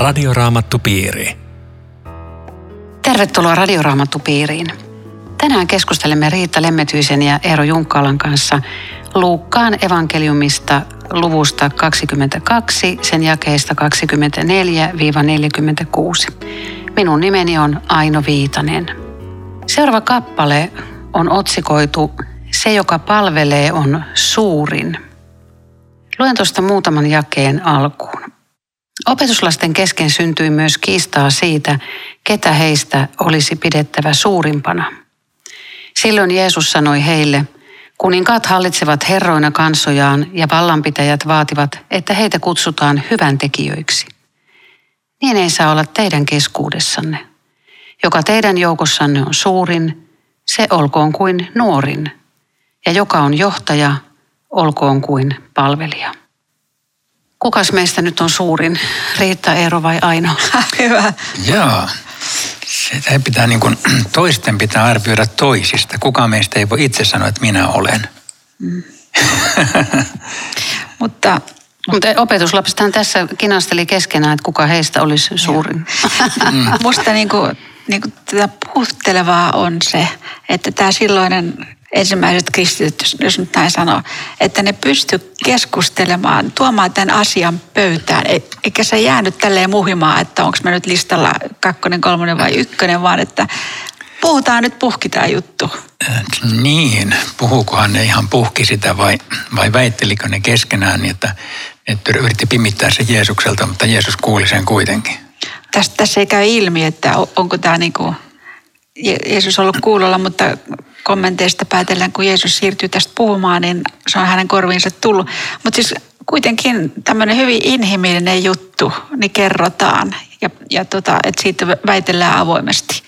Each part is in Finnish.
Radioraamattupiiri. Tervetuloa Radioraamattupiiriin. Tänään keskustelemme Riitta Lemmetyisen ja Eero Junkkalan kanssa Luukkaan evankeliumista luvusta 22, sen jakeista 24-46. Minun nimeni on Aino Viitanen. Seuraava kappale on otsikoitu Se, joka palvelee, on suurin. Luen tuosta muutaman jakeen alkuun. Opetuslasten kesken syntyi myös kiistaa siitä, ketä heistä olisi pidettävä suurimpana. Silloin Jeesus sanoi heille, kuninkaat hallitsevat herroina kansojaan ja vallanpitäjät vaativat, että heitä kutsutaan hyvän tekijöiksi. Niin ei saa olla teidän keskuudessanne. Joka teidän joukossanne on suurin, se olkoon kuin nuorin, ja joka on johtaja, olkoon kuin palvelija. Kukas meistä nyt on suurin? Riitta, Eero vai Aino? Hyvä. Joo. Sitä pitää niin kuin, toisten pitää arvioida toisista. Kukaan meistä ei voi itse sanoa, että minä olen. Mm. Mutta mutta opetuslapsethan tässä kinasteli keskenään, että kuka heistä olisi suurin. Mm. Musta niin kuin, niin kuin tätä puhuttelevaa on se, että tämä silloinen ensimmäiset kristityt, jos nyt näin sanoo, että ne pysty keskustelemaan, tuomaan tämän asian pöytään. E, eikä se jäänyt tälleen muhimaan, että onko mä nyt listalla kakkonen, kolmonen vai ykkönen, vaan että puhutaan nyt puhki tämä juttu. Niin, puhuukohan ne ihan puhki sitä vai, vai väittelikö ne keskenään niin, että, että yritti pimittää se Jeesukselta, mutta Jeesus kuuli sen kuitenkin. Tästä, tässä ei käy ilmi, että onko tämä niin kuin Jeesus ollut kuulolla, mutta kommenteista päätellään, kun Jeesus siirtyy tästä puhumaan, niin se on hänen korviinsa tullut. Mutta siis kuitenkin tämmöinen hyvin inhimillinen juttu, niin kerrotaan ja, ja tota, että siitä väitellään avoimesti.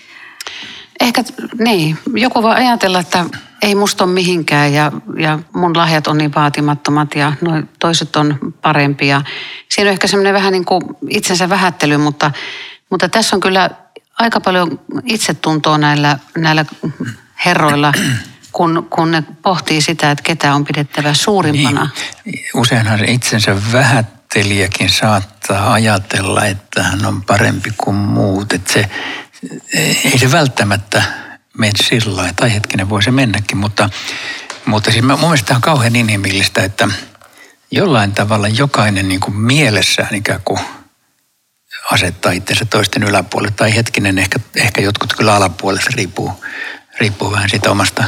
Ehkä niin, joku voi ajatella, että ei musta ole mihinkään ja, ja mun lahjat on niin vaatimattomat ja noi toiset on parempia. Siinä on ehkä semmoinen vähän niin kuin itsensä vähättely, mutta, mutta tässä on kyllä aika paljon itsetuntoa näillä, näillä herroilla, kun, kun ne pohtii sitä, että ketä on pidettävä suurimpana. Niin. Useinhan itsensä vähättelijäkin saattaa ajatella, että hän on parempi kuin muut. Että se, ei se välttämättä mene sillä tai hetkinen voi se mennäkin, mutta, mutta siis mun mielestä on kauhean inhimillistä, että jollain tavalla jokainen niin kuin mielessään ikään kuin asettaa itsensä toisten yläpuolelle, tai hetkinen ehkä, ehkä jotkut kyllä alapuolelle, riippuu, riippuu vähän siitä omasta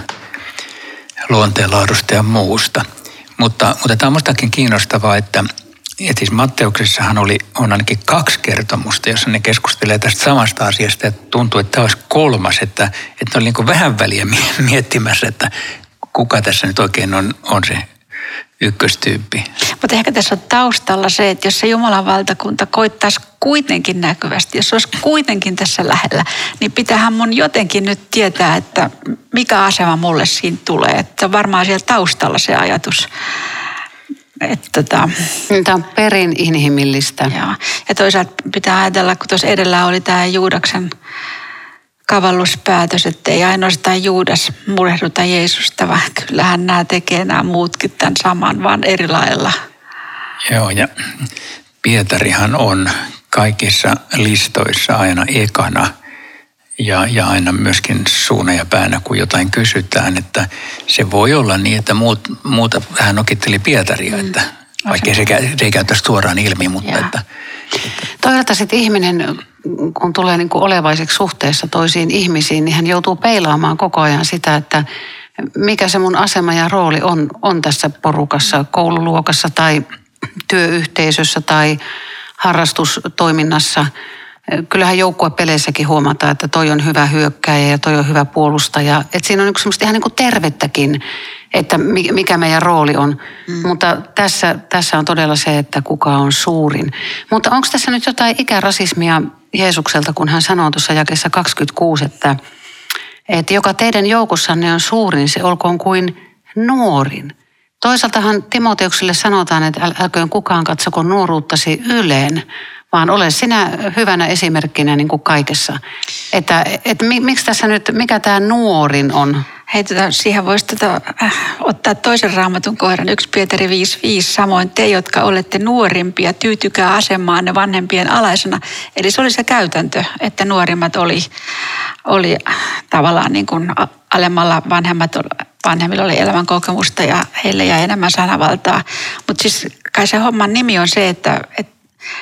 luonteenlaadusta ja muusta. Mutta, mutta tämä on mustakin kiinnostavaa, että, että siis Matteuksessahan oli, on ainakin kaksi kertomusta, jossa ne keskustelee tästä samasta asiasta. Ja tuntuu, että tämä olisi kolmas, että, että ne oli niin vähän väliä miettimässä, että kuka tässä nyt oikein on, on se ykköstyyppi. Mutta ehkä tässä on taustalla se, että jos se Jumalan valtakunta koittaisi kuitenkin näkyvästi, jos se olisi kuitenkin tässä lähellä, niin pitäähän mun jotenkin nyt tietää, että mikä asema mulle siinä tulee. Että varmaan siellä taustalla se ajatus. Että tota, Tämä on perin inhimillistä. Joo. Ja toisaalta pitää ajatella, kun tuossa edellä oli tämä Juudaksen kavalluspäätös, että ei ainoastaan Juudas murehduta Jeesusta, vaan kyllähän nämä tekee nämä muutkin tämän saman, vaan eri lailla. Joo, ja Pietarihan on kaikissa listoissa aina ekana ja, ja aina myöskin suuna ja päänä, kun jotain kysytään, että se voi olla niin, että muut, muuta vähän nokitteli Pietaria, mm. että vaikka se, se ei käytä suoraan ilmi, mutta että, että... Toisaalta sitten ihminen kun tulee niin kuin olevaiseksi suhteessa toisiin ihmisiin, niin hän joutuu peilaamaan koko ajan sitä, että mikä se mun asema ja rooli on, on tässä porukassa, koululuokassa tai työyhteisössä tai harrastustoiminnassa. Kyllähän joukkuepeleissäkin huomataan, että toi on hyvä hyökkäjä ja toi on hyvä puolustaja. Että siinä on yksi semmoista ihan niin kuin tervettäkin, että mikä meidän rooli on. Mm. Mutta tässä, tässä on todella se, että kuka on suurin. Mutta onko tässä nyt jotain ikärasismia Jeesukselta, kun hän sanoo tuossa jakessa 26, että, että joka teidän joukossanne on suurin, se olkoon kuin nuorin. Toisaaltahan Timoteukselle sanotaan, että äl, älköön kukaan katsoko nuoruuttasi yleen, vaan ole sinä hyvänä esimerkkinä niin kuin kaikessa. Että, että miksi tässä nyt, mikä tämä nuorin on? Hei, tota, siihen voisi tota, äh, ottaa toisen raamatun kohdan, 1 Pietari 5.5. Samoin te, jotka olette nuorimpia, tyytykää asemaanne vanhempien alaisena. Eli se oli se käytäntö, että nuorimmat oli, oli tavallaan niin kuin alemmalla vanhemmat, vanhemmilla oli elämän kokemusta ja heille jäi enemmän sanavaltaa. Mutta siis kai se homman nimi on se, että, että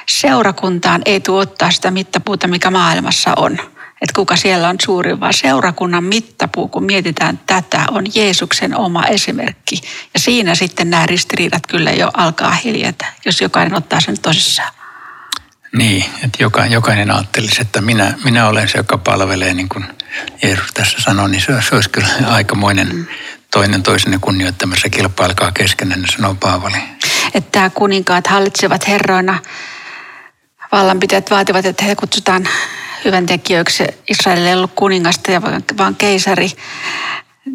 seurakuntaan ei tule ottaa sitä mittapuuta, mikä maailmassa on – että kuka siellä on suurin, vaan seurakunnan mittapuu, kun mietitään tätä, on Jeesuksen oma esimerkki. Ja siinä sitten nämä ristiriidat kyllä jo alkaa hiljata, jos jokainen ottaa sen tosissaan. Niin, että joka, jokainen ajattelisi, että minä, minä olen se, joka palvelee, niin kuin Jeesus tässä sanoi, niin se, se olisi kyllä aikamoinen mm. toinen toisenne kunnioittamassa kilpailkaa keskenään, sanoo Paavali. Että tämä kuninkaat hallitsevat herroina, vallanpitäjät vaativat, että he kutsutaan hyvän tekijöiksi. Israelille ei ollut kuningasta ja vaan keisari.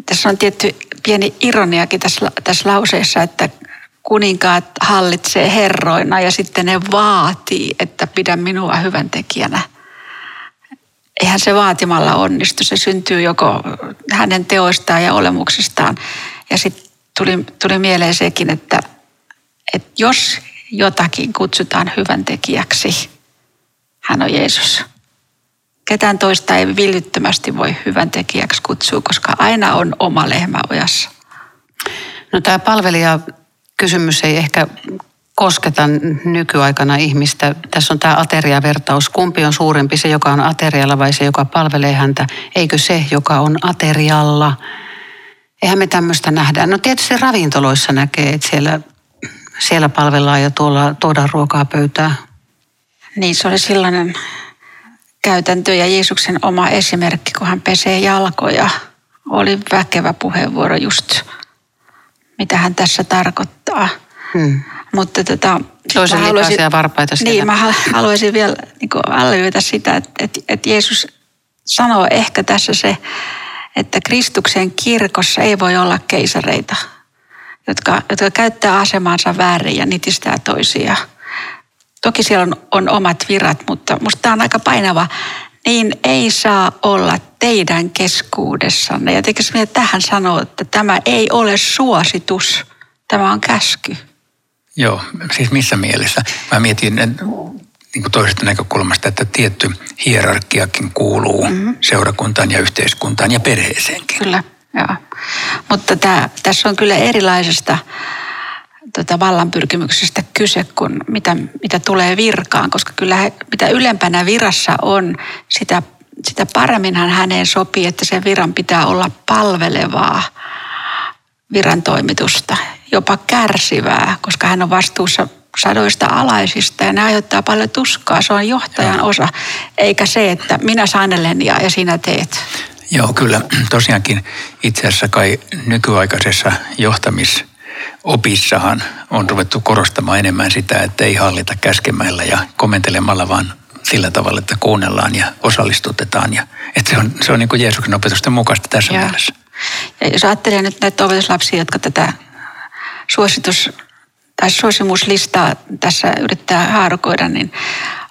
Tässä on tietty pieni ironiakin tässä, tässä lauseessa, että kuninkaat hallitsee herroina ja sitten ne vaatii, että pidä minua hyvän tekijänä. Eihän se vaatimalla onnistu. Se syntyy joko hänen teoistaan ja olemuksestaan. Ja sitten tuli, tuli mieleen sekin, että, että jos jotakin kutsutaan hyvän tekijäksi, hän on Jeesus ketään toista ei villyttömästi voi hyvän tekijäksi kutsua, koska aina on oma lehmä ojassa. No tämä palvelija kysymys ei ehkä kosketa nykyaikana ihmistä. Tässä on tämä ateriavertaus. Kumpi on suurempi, se joka on aterialla vai se joka palvelee häntä? Eikö se, joka on aterialla? Eihän me tämmöistä nähdä. No tietysti ravintoloissa näkee, että siellä, siellä palvellaan ja tuolla tuodaan ruokaa pöytään. Niin, se oli sellainen käytäntö ja Jeesuksen oma esimerkki, kun hän pesee jalkoja. Oli väkevä puheenvuoro just, mitä hän tässä tarkoittaa. Hmm. Mutta tota, Toisen haluaisin, varpaita siellä. Niin, mä haluaisin vielä niin alleviivata sitä, että, että, että Jeesus sanoo ehkä tässä se, että Kristuksen kirkossa ei voi olla keisareita, jotka, jotka käyttää asemansa väärin ja nitistää toisia – Toki siellä on, on omat virat, mutta musta tämä on aika painava. Niin ei saa olla teidän keskuudessanne. Ja tekisi minä tähän sanoa, että tämä ei ole suositus, tämä on käsky. Joo, siis missä mielessä? Mä mietin niin kuin toisesta näkökulmasta, että tietty hierarkiakin kuuluu mm-hmm. seurakuntaan ja yhteiskuntaan ja perheeseenkin. Kyllä, joo. Mutta tämä, tässä on kyllä erilaisesta tota vallanpyrkimyksestä kyse kuin mitä, mitä tulee virkaan, koska kyllä he, mitä ylempänä virassa on, sitä, sitä paremminhan häneen sopii, että sen viran pitää olla palvelevaa viran toimitusta, jopa kärsivää, koska hän on vastuussa sadoista alaisista ja ne aiheuttaa paljon tuskaa. Se on johtajan osa, eikä se, että minä sanelen ja, ja sinä teet. Joo, kyllä. Tosiaankin itse asiassa kai nykyaikaisessa johtamis opissahan on ruvettu korostamaan enemmän sitä, että ei hallita käskemällä ja komentelemalla, vaan sillä tavalla, että kuunnellaan ja osallistutetaan. Ja, että se on, se on niin kuin Jeesuksen opetusten mukaista tässä ja. mielessä. Ja jos ajattelee nyt näitä opetuslapsia, jotka tätä suositus tai suosimuslistaa tässä yrittää haarukoida, niin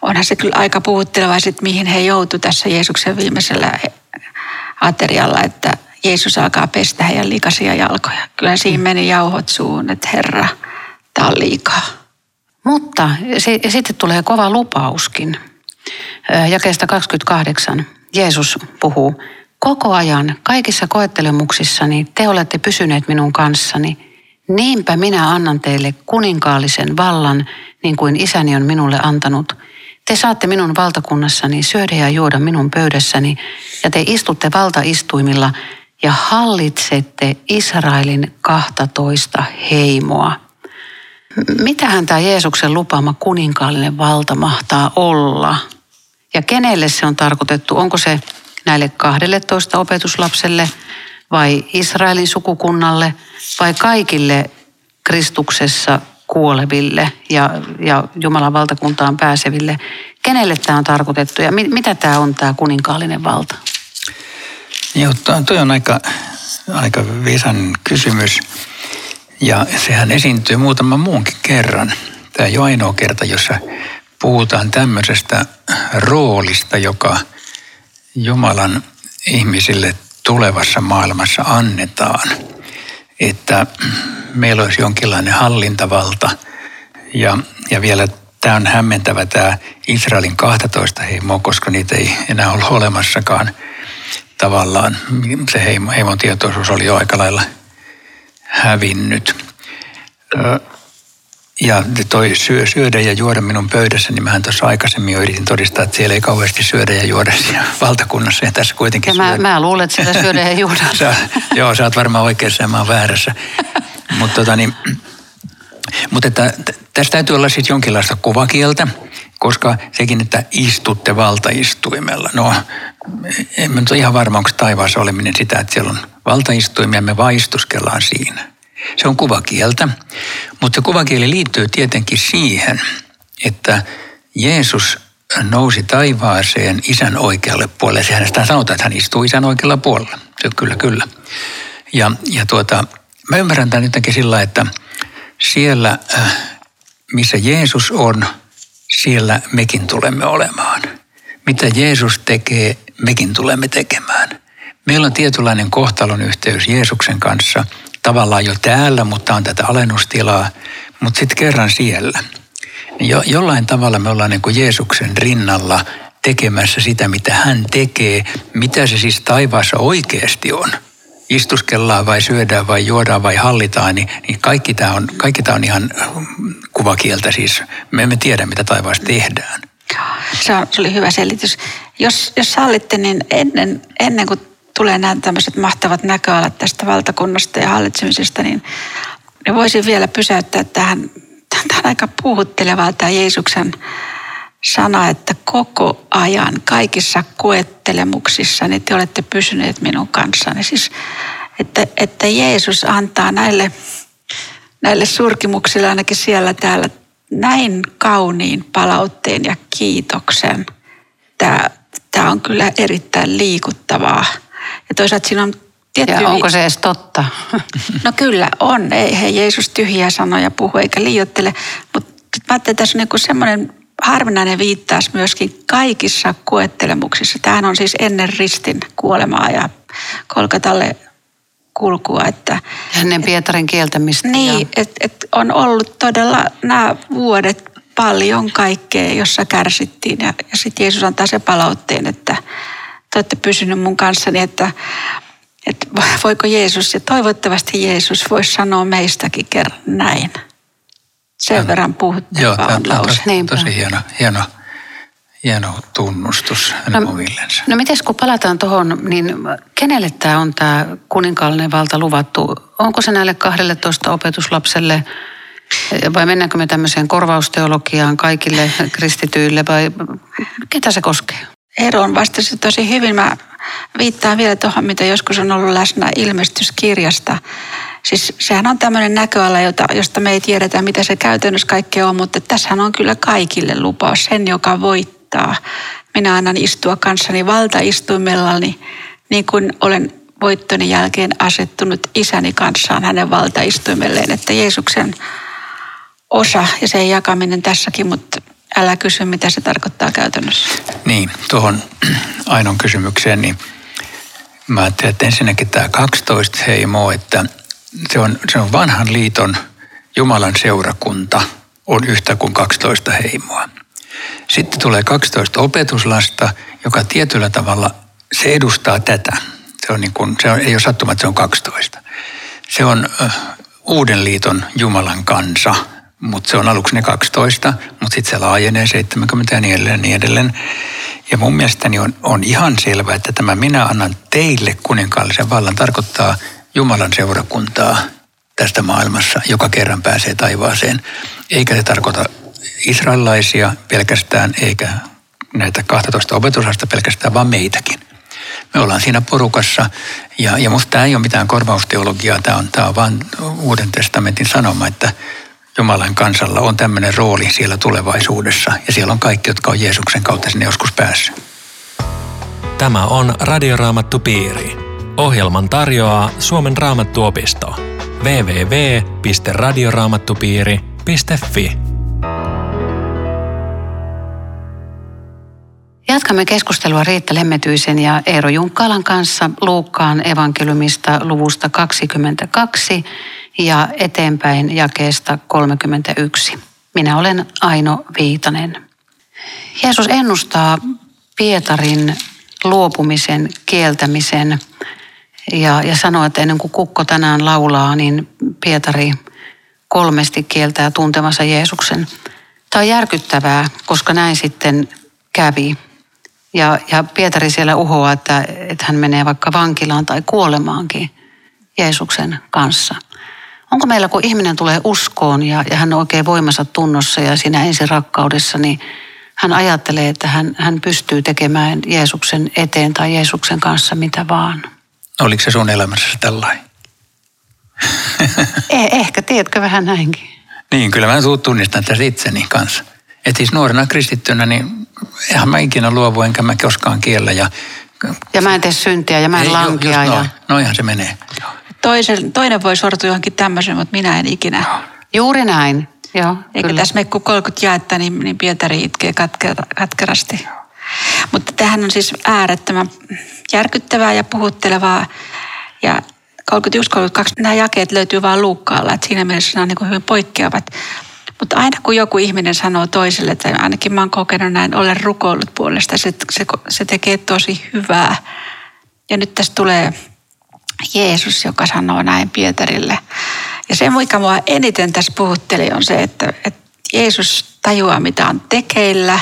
onhan se kyllä aika puhutteleva, että mihin he joutu tässä Jeesuksen viimeisellä aterialla, että Jeesus alkaa pestä heidän likaisia jalkoja. Kyllä siinä meni jauhot suun, että Herra, tämä on liikaa. Mutta se, sitten tulee kova lupauskin. Jakeesta 28 Jeesus puhuu, koko ajan kaikissa koettelemuksissani te olette pysyneet minun kanssani. Niinpä minä annan teille kuninkaallisen vallan, niin kuin isäni on minulle antanut. Te saatte minun valtakunnassani syödä ja juoda minun pöydässäni, ja te istutte valtaistuimilla ja hallitsette Israelin 12 heimoa. Mitähän tämä Jeesuksen lupaama kuninkaallinen valta mahtaa olla? Ja kenelle se on tarkoitettu? Onko se näille 12 opetuslapselle vai Israelin sukukunnalle vai kaikille Kristuksessa kuoleville ja, ja Jumalan valtakuntaan pääseville? Kenelle tämä on tarkoitettu ja mit, mitä tämä on tämä kuninkaallinen valta? Joo, toi on aika, aika viisan kysymys. Ja sehän esiintyy muutaman muunkin kerran. Tämä ei ole ainoa kerta, jossa puhutaan tämmöisestä roolista, joka Jumalan ihmisille tulevassa maailmassa annetaan. Että meillä olisi jonkinlainen hallintavalta ja, ja vielä tämä on hämmentävä tämä Israelin 12 heimoa, koska niitä ei enää ole olemassakaan tavallaan. Se heimo, heimon tietoisuus oli jo aika lailla hävinnyt. Ja toi syö, syödä ja juoda minun pöydässä, niin mähän tuossa aikaisemmin jo yritin todistaa, että siellä ei kauheasti syödä ja juoda siellä valtakunnassa. Ja tässä kuitenkin ja mä, mä luulen, että sitä syödä ja juoda. sä, joo, sä oot varmaan oikeassa ja mä oon väärässä. Mutta tota niin, mutta että tästä täytyy olla sitten jonkinlaista kuvakieltä, koska sekin, että istutte valtaistuimella. No, en mä nyt ole ihan varma, onko taivaassa oleminen sitä, että siellä on valtaistuimia, me vaistuskellaan siinä. Se on kuvakieltä, mutta se kuvakieli liittyy tietenkin siihen, että Jeesus nousi taivaaseen isän oikealle puolelle. Sehän sitä sanotaan, että hän istuu isän oikealla puolella. Se kyllä, kyllä. Ja, ja tuota, mä ymmärrän tämän jotenkin sillä, että siellä, äh, missä Jeesus on, siellä mekin tulemme olemaan. Mitä Jeesus tekee, mekin tulemme tekemään. Meillä on tietynlainen kohtalon yhteys Jeesuksen kanssa – tavallaan jo täällä, mutta on tätä alennustilaa, mutta sitten kerran siellä. Jo, jollain tavalla me ollaan niin kuin Jeesuksen rinnalla tekemässä sitä, mitä hän tekee, mitä se siis taivaassa oikeasti on. Istuskellaan vai syödään vai juodaan vai hallitaan, niin, niin kaikki tämä on, kaikki tämä on ihan kuvakieltä siis. Me emme tiedä, mitä taivaassa tehdään. Se, on, se oli hyvä selitys. Jos, jos sallitte, niin ennen, ennen kuin tulee nämä tämmöiset mahtavat näköalat tästä valtakunnasta ja hallitsemisesta, niin, niin voisin vielä pysäyttää tähän, tähän aika puhuttelevaa tämä Jeesuksen sana, että koko ajan kaikissa koettelemuksissa niin te olette pysyneet minun kanssani. Siis, että, että Jeesus antaa näille, näille surkimuksille ainakin siellä täällä näin kauniin palautteen ja kiitoksen. Tämä, tämä on kyllä erittäin liikuttavaa. Ja toisaalta siinä on tietty... Ja onko se edes totta? No kyllä on. Ei he Jeesus tyhjiä sanoja puhu eikä liiottele. Mutta mä ajattelin, että tässä on niin semmoinen harvinainen viittaus myöskin kaikissa koettelemuksissa. Tämähän on siis ennen ristin kuolemaa ja Kolkatalle kulkua. Että, ennen Pietarin kieltämistä. Niin, että et on ollut todella nämä vuodet paljon kaikkea, jossa kärsittiin. Ja, ja sitten Jeesus antaa se palautteen, että te olette pysynyt mun kanssani, että, että voiko Jeesus ja toivottavasti Jeesus voisi sanoa meistäkin kerran näin. Sen verran puhuttavaa Joo, tämä on lause. Tosi, tosi hieno, hieno, hieno tunnustus hänen no, omillensa. No miten kun palataan tuohon, niin kenelle tämä on tämä kuninkaallinen valta luvattu? Onko se näille 12 opetuslapselle vai mennäänkö me tämmöiseen korvausteologiaan kaikille kristityille vai ketä se koskee? Eeron vastasi tosi hyvin. Mä viittaan vielä tuohon, mitä joskus on ollut läsnä ilmestyskirjasta. Siis sehän on tämmöinen näköala, jota, josta me ei tiedetä, mitä se käytännössä kaikkea on, mutta tässähän on kyllä kaikille lupaus. Sen, joka voittaa. Minä annan istua kanssani valtaistuimellani, niin kuin olen voittoni jälkeen asettunut isäni kanssaan hänen valtaistuimelleen. Että Jeesuksen osa ja sen jakaminen tässäkin, mutta älä kysy, mitä se tarkoittaa käytännössä. Niin, tuohon ainoan kysymykseen, niin mä ajattelin, että ensinnäkin tämä 12 heimo, että se on, se on vanhan liiton Jumalan seurakunta on yhtä kuin 12 heimoa. Sitten tulee 12 opetuslasta, joka tietyllä tavalla, se edustaa tätä. Se, on niin kuin, se on, ei ole sattuma, että se on 12. Se on uuden liiton Jumalan kansa, mutta se on aluksi ne 12, mutta sitten se laajenee 70 ja niin edelleen. Niin edelleen. Ja mun mielestäni on, on ihan selvää, että tämä minä annan teille kuninkaallisen vallan tarkoittaa Jumalan seurakuntaa tästä maailmassa, joka kerran pääsee taivaaseen. Eikä se tarkoita israelilaisia pelkästään, eikä näitä 12 opetusasta pelkästään, vaan meitäkin. Me ollaan siinä porukassa ja, ja musta tämä ei ole mitään korvausteologiaa, tämä on, tämä on vain Uuden testamentin sanoma, että Jumalan kansalla on tämmöinen rooli siellä tulevaisuudessa ja siellä on kaikki, jotka on Jeesuksen kautta sinne joskus päässyt. Tämä on Radioraamattu Piiri. Ohjelman tarjoaa Suomen raamattuopisto. www.radioraamattupiiri.fi Jatkamme keskustelua Riitta Lemmetyisen ja Eero Junkkalan kanssa Luukkaan evankeliumista luvusta 22 ja eteenpäin jakeesta 31. Minä olen Aino Viitanen. Jeesus ennustaa Pietarin luopumisen, kieltämisen ja, ja sanoo, että ennen kuin kukko tänään laulaa, niin Pietari kolmesti kieltää tuntemassa Jeesuksen. Tämä on järkyttävää, koska näin sitten kävi. Ja, ja Pietari siellä uhoaa, että, että hän menee vaikka vankilaan tai kuolemaankin Jeesuksen kanssa. Onko meillä, kun ihminen tulee uskoon ja, ja hän on oikein voimansa tunnossa ja siinä ensin rakkaudessa, niin hän ajattelee, että hän, hän pystyy tekemään Jeesuksen eteen tai Jeesuksen kanssa mitä vaan. Oliko se sun elämässä tällainen? eh, ehkä, tiedätkö vähän näinkin. Niin, kyllä mä tunnistan tässä itseni kanssa. Et siis nuorena kristittynä, niin eihän mä ikinä luovu, enkä mä koskaan kiellä. Ja, ja mä en tee syntiä ja mä en ei, lankia. Just ja... noinhan se menee. Toisen, toinen voi sortua johonkin tämmöiseen, mutta minä en ikinä. Juuri näin. Joo, Eikä kyllä. tässä mene kuin 30 jaetta, niin, niin Pietari itkee katkerasti. Mutta tähän on siis äärettömän järkyttävää ja puhuttelevaa. Ja 31-32, nämä jakeet löytyy vain Luukkaalla, että siinä mielessä nämä on niin hyvin poikkeavat. Mutta aina kun joku ihminen sanoo toiselle, tai ainakin mä oon kokenut näin, olen rukoillut puolesta, se, se, se tekee tosi hyvää. Ja nyt tässä tulee Jeesus, joka sanoo näin Pietarille. Ja se, mikä mua eniten tässä puhutteli, on se, että, että Jeesus tajuaa, mitä on tekeillä,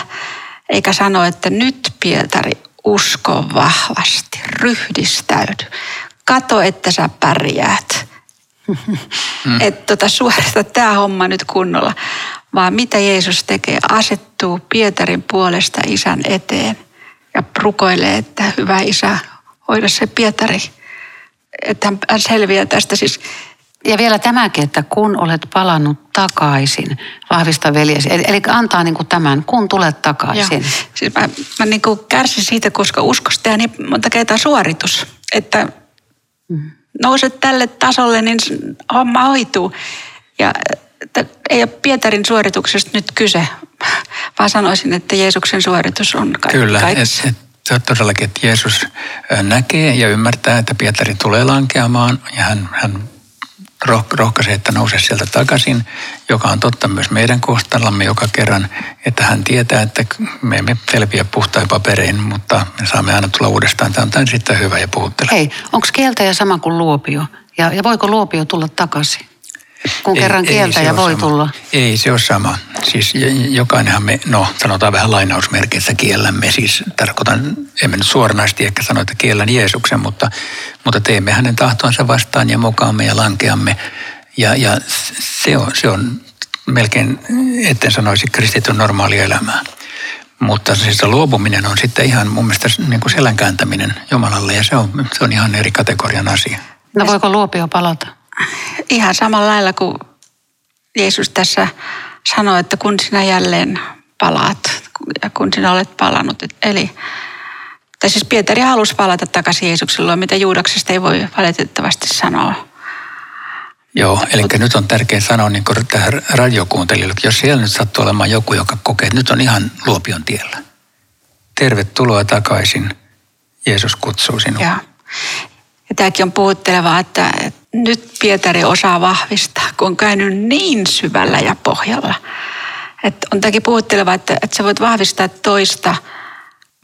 eikä sano, että nyt Pietari usko vahvasti, ryhdistäydy. Kato, että sä pärjäät. Mm. Että tota, suorita tämä homma nyt kunnolla. Vaan mitä Jeesus tekee? Asettuu Pietarin puolesta isän eteen ja rukoilee, että hyvä isä, hoida se Pietari. Että hän selviää tästä siis ja vielä tämäkin, että kun olet palannut takaisin, vahvista veljesi. Eli, eli antaa niin kuin tämän, kun tulet takaisin. Joo. Siis mä, mä niin kuin kärsin siitä, koska uskosta ja niin monta kertaa suoritus. Että mm. nouset tälle tasolle, niin homma hoituu. Ja että ei ole Pietarin suorituksesta nyt kyse, vaan sanoisin, että Jeesuksen suoritus on kaikki. Kyllä, et, et, todellakin, että Jeesus näkee ja ymmärtää, että Pietari tulee lankeamaan ja hän, hän rohkaisee, että nouse sieltä takaisin, joka on totta myös meidän kohtallamme joka kerran, että hän tietää, että me emme selviä puhtain paperein, mutta me saamme aina tulla uudestaan. Tämä on sitten hyvä ja puhuttele. Hei, onko kieltäjä sama kuin luopio? Ja, ja voiko luopio tulla takaisin? Kun ei, kerran kieltäjä voi sama. tulla. Ei se ole sama. Siis jokainenhan me, no sanotaan vähän lainausmerkeissä kiellämme, siis tarkoitan, emme nyt suoranaisesti ehkä sano, että kiellän Jeesuksen, mutta, mutta teemme hänen tahtonsa vastaan ja mukaamme ja lankeamme. Ja, ja se, on, se on melkein, etten sanoisi, kristityn normaalia elämää. Mutta siis luopuminen on sitten ihan mun mielestä niin kuin selän kääntäminen Jumalalle ja se on, se on ihan eri kategorian asia. No voiko luopio palata? Ihan samalla lailla kuin Jeesus tässä sanoi, että kun sinä jälleen palaat ja kun sinä olet palannut. Eli tai siis Pietari halusi palata takaisin Jeesukselle, mitä Juudaksesta ei voi valitettavasti sanoa. Joo, eli nyt on tärkeää sanoa niin tähän radiokuuntelijoille, jos siellä nyt sattuu olemaan joku, joka kokee, että nyt on ihan luopion tiellä. Tervetuloa takaisin. Jeesus kutsuu sinua. Ja, ja tämäkin on puhuttelevaa, että, että nyt Pietari osaa vahvistaa, kun on käynyt niin syvällä ja pohjalla. Että on tämäkin puhutteleva, että, että sä voit vahvistaa toista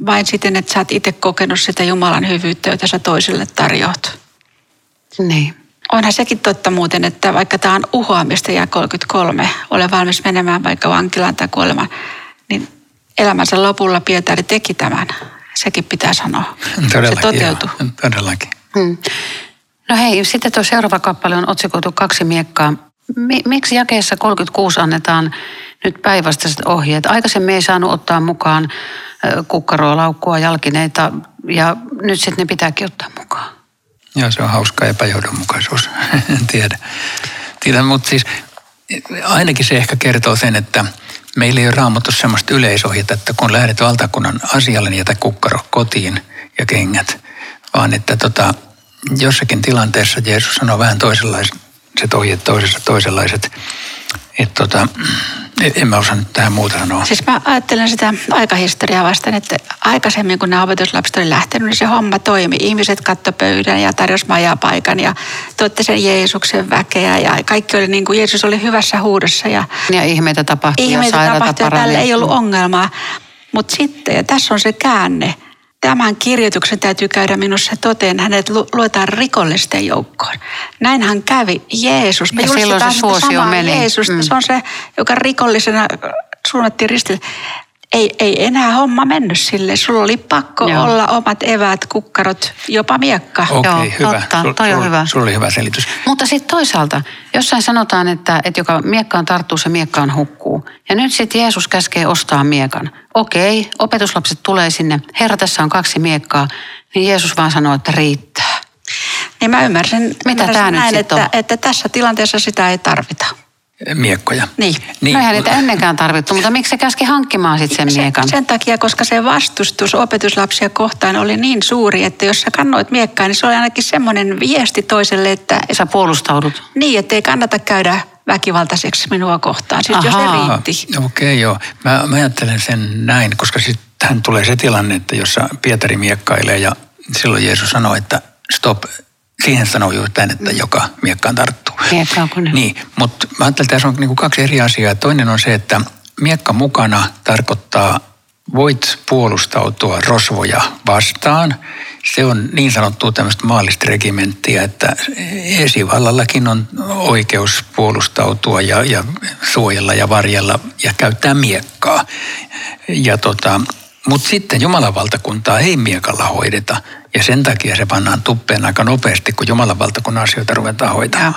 vain siten, että sä oot itse kokenut sitä Jumalan hyvyyttä, jota sä toiselle tarjoat. Niin. Onhan sekin totta muuten, että vaikka tämä on uhoamista ja 33, ole valmis menemään vaikka vankilaan tai kuolemaan, niin elämänsä lopulla Pietari teki tämän. Sekin pitää sanoa. Todellakin, se toteutui. Joo, todellakin. Hmm. No hei, sitten tuo seuraava kappale on otsikoitu kaksi miekkaa. Miksi jakeessa 36 annetaan nyt päinvastaiset ohjeet? Aikaisemmin ei saanut ottaa mukaan kukkaroa, laukkua, jalkineita ja nyt sitten ne pitääkin ottaa mukaan. Joo, se on hauska epäjohdonmukaisuus. en tiedä. tiedä mutta siis ainakin se ehkä kertoo sen, että meillä ei ole raamattu sellaista yleisohjetta, että kun lähdet valtakunnan asialle, niin jätä kukkaro kotiin ja kengät. Vaan että tota, jossakin tilanteessa Jeesus sanoo vähän toisenlaiset ohjeet toisessa toisenlaiset. Että tota, En mä osannut tähän muuta sanoa. Siis mä ajattelen sitä aikahistoriaa vastaan, että aikaisemmin kun nämä opetuslapset oli lähtenyt, niin se homma toimi. Ihmiset katto pöydän ja tarjosi majapaikan ja tuotte sen Jeesuksen väkeä ja kaikki oli niin kuin Jeesus oli hyvässä huudossa. Ja, ja ihmeitä tapahtui ihmeitä ja tapahtui ja tällä ei ollut ongelmaa. Mutta sitten, ja tässä on se käänne, Tämän kirjoituksen täytyy käydä minussa toteen. Hänet luetaan rikollisten joukkoon. Näinhän kävi Jeesus. Me ja silloin se suosio meni. Jeesus. Mm. Se on se, joka rikollisena suunnattiin ristille ei, ei enää homma mennyt sille. Sulla oli pakko Joo. olla omat eväät, kukkarot, jopa miekka. Okei, okay, hyvä. Totta, sul, toi on sul, hyvä. Sulla oli hyvä selitys. Mutta sitten toisaalta, jossain sanotaan, että, että joka miekkaan tarttuu, se miekkaan hukkuu. Ja nyt sitten Jeesus käskee ostaa miekan. Okei, opetuslapset tulee sinne. Herra, tässä on kaksi miekkaa. Niin Jeesus vaan sanoo, että riittää. Niin mä ymmärsin, Mitä ymmärsin näin, että, että tässä tilanteessa sitä ei tarvita miekkoja. Niin. niin. No eihän niitä ennenkään tarvittu, mutta miksi se käski hankkimaan sitten sen miekan? Sen, sen takia, koska se vastustus opetuslapsia kohtaan oli niin suuri, että jos sä kannoit miekkaa, niin se oli ainakin semmoinen viesti toiselle, että... Sä puolustaudut. Niin, että ei kannata käydä väkivaltaiseksi minua kohtaan, siis jos se riitti. Okei, okay, joo. Mä, mä ajattelen sen näin, koska sitten tulee se tilanne, että jossa Pietari miekkailee ja silloin Jeesus sanoi, että stop, siihen sanoo juuri tämän, että joka miekkaan tarttuu. Niin, mutta mä ajattelin, että tässä on niin kaksi eri asiaa. Toinen on se, että miekka mukana tarkoittaa voit puolustautua rosvoja vastaan. Se on niin sanottua tämmöistä maallista regimenttiä, että esivallallakin on oikeus puolustautua ja, ja suojella ja varjella ja käyttää miekkaa. Ja tota, mutta sitten Jumalan valtakuntaa ei miekalla hoideta ja sen takia se pannaan tuppeen aika nopeasti, kun Jumalan valtakunnan asioita ruvetaan hoitamaan.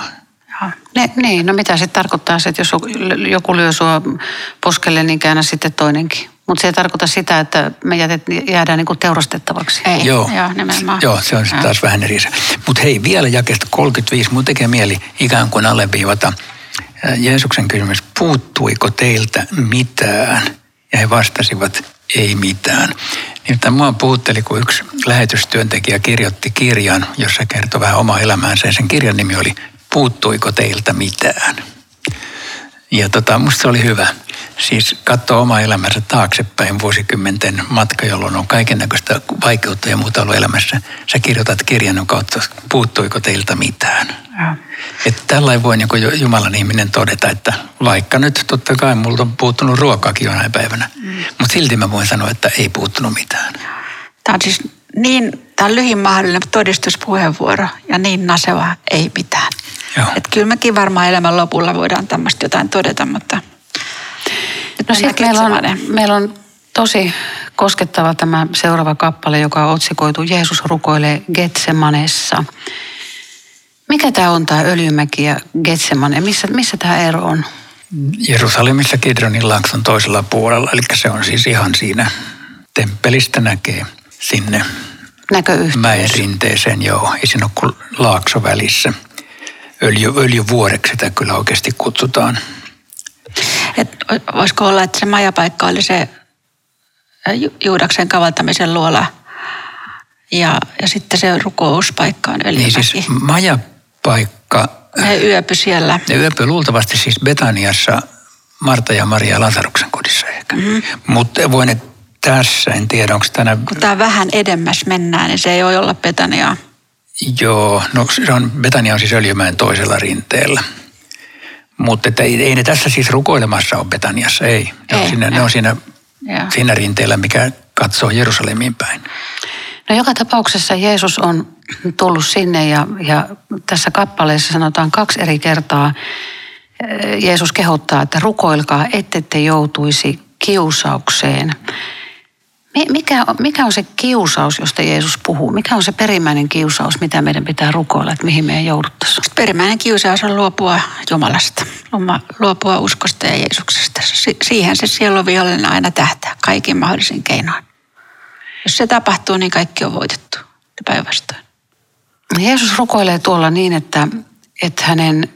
Ne, niin, no mitä se tarkoittaa, että jos joku lyö sua poskelle, niin käännä sitten toinenkin. Mutta se ei tarkoita sitä, että me jätet, jäädään niinku teurastettavaksi. Ei, joo, joo nimenomaan. Joo, se on sitten taas vähän eri Mutta hei, vielä jakesta 35, mun tekee mieli ikään kuin alleviivata Jeesuksen kysymys, puuttuiko teiltä mitään? Ja he vastasivat, ei mitään. Niin mua puhutteli, kun yksi lähetystyöntekijä kirjoitti kirjan, jossa kertoi vähän omaa elämäänsä. Sen kirjan nimi oli Puuttuiko teiltä mitään? Ja tota, musta se oli hyvä. Siis katsoa oma elämänsä taaksepäin vuosikymmenten matka, jolloin on kaiken näköistä vaikeutta ja muuta ollut elämässä. Sä kirjoitat kirjan kautta, puuttuiko teiltä mitään. Ja. Että tällainen voi niin Jumalan ihminen todeta, että vaikka nyt totta kai multa on puuttunut ruokaakin jonain päivänä, mm. mutta silti mä voin sanoa, että ei puuttunut mitään. Tämä on siis niin, tämä on lyhin mahdollinen todistuspuheenvuoro ja niin naseva ei mitään. Että kyllä mekin varmaan elämän lopulla voidaan tämmöistä jotain todeta, mutta No sitten meillä on, meillä on tosi koskettava tämä seuraava kappale, joka on otsikoitu Jeesus rukoilee Getsemanessa. Mikä tämä on tämä Öljymäki ja Getsemane? Missä, missä tämä ero on? Jerusalemissa Kidronin laakson toisella puolella, eli se on siis ihan siinä temppelistä näkee sinne mäen rinteeseen, joo. Ei siinä ole kuin laakso välissä. Öljy, öljyvuoreksi sitä kyllä oikeasti kutsutaan. Et voisiko olla, että se majapaikka oli se Juudaksen kavaltamisen luola ja, ja sitten se rukouspaikka on Öljymäki. Niin siis majapaikka. Ne yöpy siellä. Ne yöpy luultavasti siis Betaniassa Marta ja Maria Lasaruksen kodissa ehkä. Mm-hmm. Mutta voin, tässä, en tiedä onko tänä... Kun tämä vähän edemmäs mennään, niin se ei voi olla Betaniaa. Joo, no se on, Betania on siis Öljymäen toisella rinteellä. Mutta ei, ei ne tässä siis rukoilemassa ole Betaniassa, ei. Ne ei, on siinä, ne on siinä, siinä rinteellä, mikä katsoo Jerusalemiin päin. No joka tapauksessa Jeesus on tullut sinne ja, ja tässä kappaleessa sanotaan kaksi eri kertaa. Jeesus kehottaa, että rukoilkaa, ette te joutuisi kiusaukseen. Mikä, mikä on se kiusaus, josta Jeesus puhuu? Mikä on se perimmäinen kiusaus, mitä meidän pitää rukoilla, että mihin meidän jouduttaisiin? Perimmäinen kiusaus on luopua Jumalasta, luopua uskosta ja Jeesuksesta. Siihen se sielun vihollinen aina tähtää kaikin mahdollisin keinoin. Jos se tapahtuu, niin kaikki on voitettu päinvastoin. Jeesus rukoilee tuolla niin, että, että hänen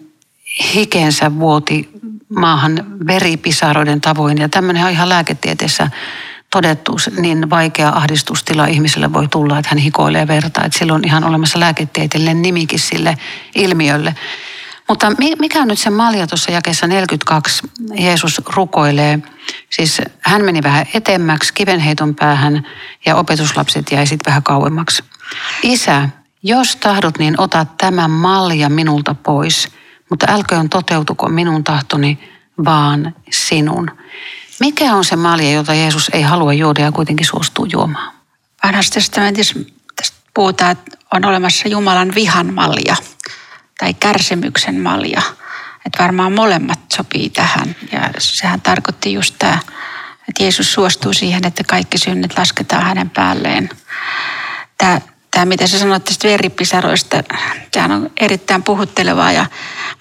hikeensä vuoti maahan veripisaroiden tavoin. Ja tämmöinen on ihan lääketieteessä todettu, niin vaikea ahdistustila ihmiselle voi tulla, että hän hikoilee verta. Että sillä on ihan olemassa lääketieteellinen nimikin sille ilmiölle. Mutta mikä on nyt se malja tuossa jakeessa 42? Jeesus rukoilee. Siis hän meni vähän etemmäksi kivenheiton päähän ja opetuslapset jäi sitten vähän kauemmaksi. Isä, jos tahdot, niin ota tämän malja minulta pois, mutta älköön toteutuko minun tahtoni, vaan sinun. Mikä on se malja, jota Jeesus ei halua juoda ja kuitenkin suostuu juomaan? Vanhassa testamentissa puhutaan, että on olemassa Jumalan vihan malja tai kärsimyksen malja. Että varmaan molemmat sopii tähän. Ja sehän tarkoitti just tämä, että Jeesus suostuu siihen, että kaikki synnit lasketaan hänen päälleen. Tämä, tämä mitä sä sanoit tästä veripisaroista, sehän on erittäin puhuttelevaa. Ja,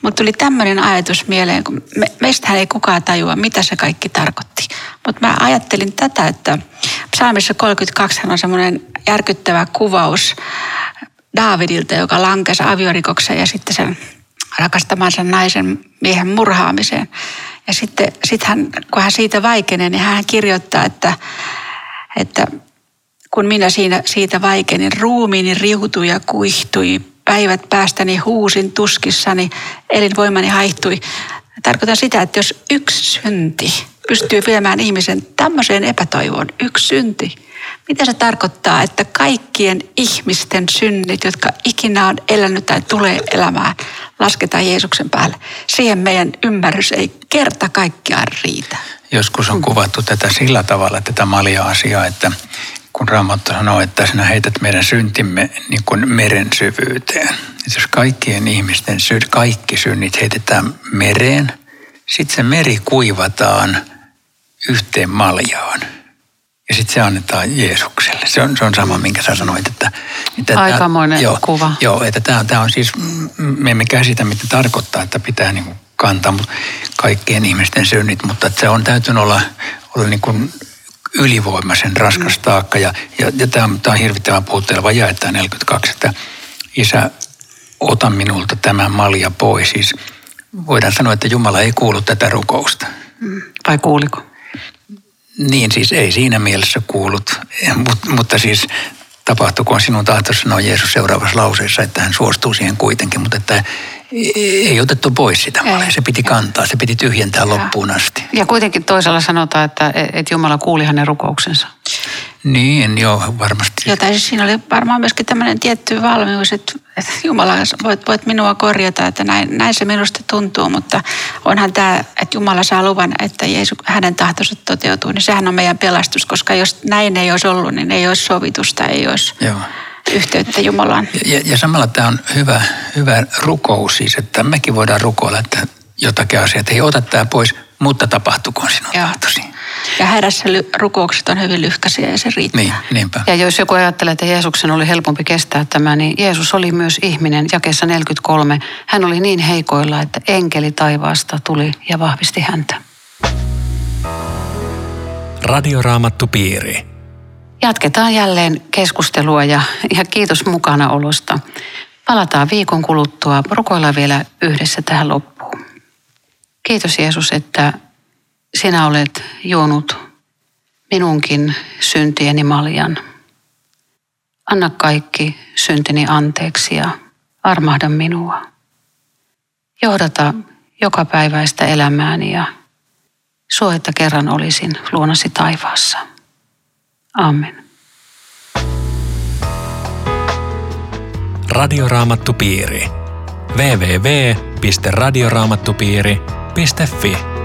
mutta tuli tämmöinen ajatus mieleen, kun me, meistähän ei kukaan tajua, mitä se kaikki tarkoitti. Mutta mä ajattelin tätä, että psalmissa 32 on semmoinen järkyttävä kuvaus Daavidilta, joka lankesi aviorikokseen ja sitten sen rakastamansa naisen miehen murhaamiseen. Ja sitten sit hän, kun hän siitä vaikenee, niin hän kirjoittaa, että, että kun minä siinä, siitä vaikenin, ruumiini riutui ja kuihtui, päivät päästäni huusin tuskissani, elinvoimani haihtui. Tarkoitan sitä, että jos yksi synti pystyy viemään ihmisen tämmöiseen epätoivoon, yksi synti, mitä se tarkoittaa, että kaikkien ihmisten synnit, jotka ikinä on elänyt tai tulee elämään, lasketaan Jeesuksen päälle. Siihen meidän ymmärrys ei kerta kaikkiaan riitä. Joskus on kuvattu tätä sillä tavalla, tätä malia-asiaa, että kun Raamattu sanoo, että sinä heität meidän syntimme niin kuin meren syvyyteen. Että jos kaikkien ihmisten kaikki synnit heitetään mereen, sitten se meri kuivataan yhteen maljaan – ja sitten se annetaan Jeesukselle. Se on, se on sama, minkä sä sanoit. Että, että Aikamoinen tämä, joo, kuva. Joo, että tämä, tämä on siis, me emme käsitä, mitä tarkoittaa, että pitää niin kantaa kaikkien ihmisten synnit, mutta että se on täytynyt olla, olla niin kuin ylivoimaisen raskas mm. taakka. Ja, ja, ja tämä, on, tämä on hirvittävän puhutteleva jae, tämä 42, että isä, ota minulta tämä malja pois. Siis voidaan sanoa, että Jumala ei kuulu tätä rukousta. Mm. Vai kuuliko? Niin siis ei siinä mielessä kuulut, Mut, mutta siis tapahtukoon sinun tahtosi sanoo Jeesus seuraavassa lauseessa, että hän suostuu siihen kuitenkin, mutta että ei otettu pois sitä malea. Se piti kantaa, se piti tyhjentää ja. loppuun asti. Ja kuitenkin toisella sanotaan, että, että Jumala kuuli hänen rukouksensa. Niin, joo, varmasti. Joo, tai siis siinä oli varmaan myöskin tämmöinen tietty valmius, että, että Jumala, voit, voit minua korjata, että näin, näin se minusta tuntuu, mutta onhan tämä, että Jumala saa luvan, että Jeesus, hänen tahtonsa toteutuu, niin sehän on meidän pelastus, koska jos näin ei olisi ollut, niin ei olisi sovitusta, ei olisi joo. Yhteyttä Jumalaan. Ja, ja samalla tämä on hyvä, hyvä rukous siis, että mekin voidaan rukoilla, että jotakin asiaa, että ei ota tämä pois, mutta tapahtukoon sinun tahtosi. Ja hädässä rukoukset on hyvin lyhkäisiä ja se riittää. Niin, niinpä. Ja jos joku ajattelee, että Jeesuksen oli helpompi kestää tämä, niin Jeesus oli myös ihminen. Jakeessa 43. Hän oli niin heikoilla, että enkeli taivaasta tuli ja vahvisti häntä. Radioraamattu piiri. Jatketaan jälleen keskustelua ja, ja kiitos mukanaolosta. Palataan viikon kuluttua. Rukoillaan vielä yhdessä tähän loppuun. Kiitos Jeesus, että sinä olet juonut minunkin syntieni maljan. Anna kaikki syntini anteeksi ja armahda minua. Johdata joka päiväistä elämääni ja suo, että kerran olisin luonasi taivaassa. Amen. Radioraamattupiiri. www.radioraamattupiiri.fi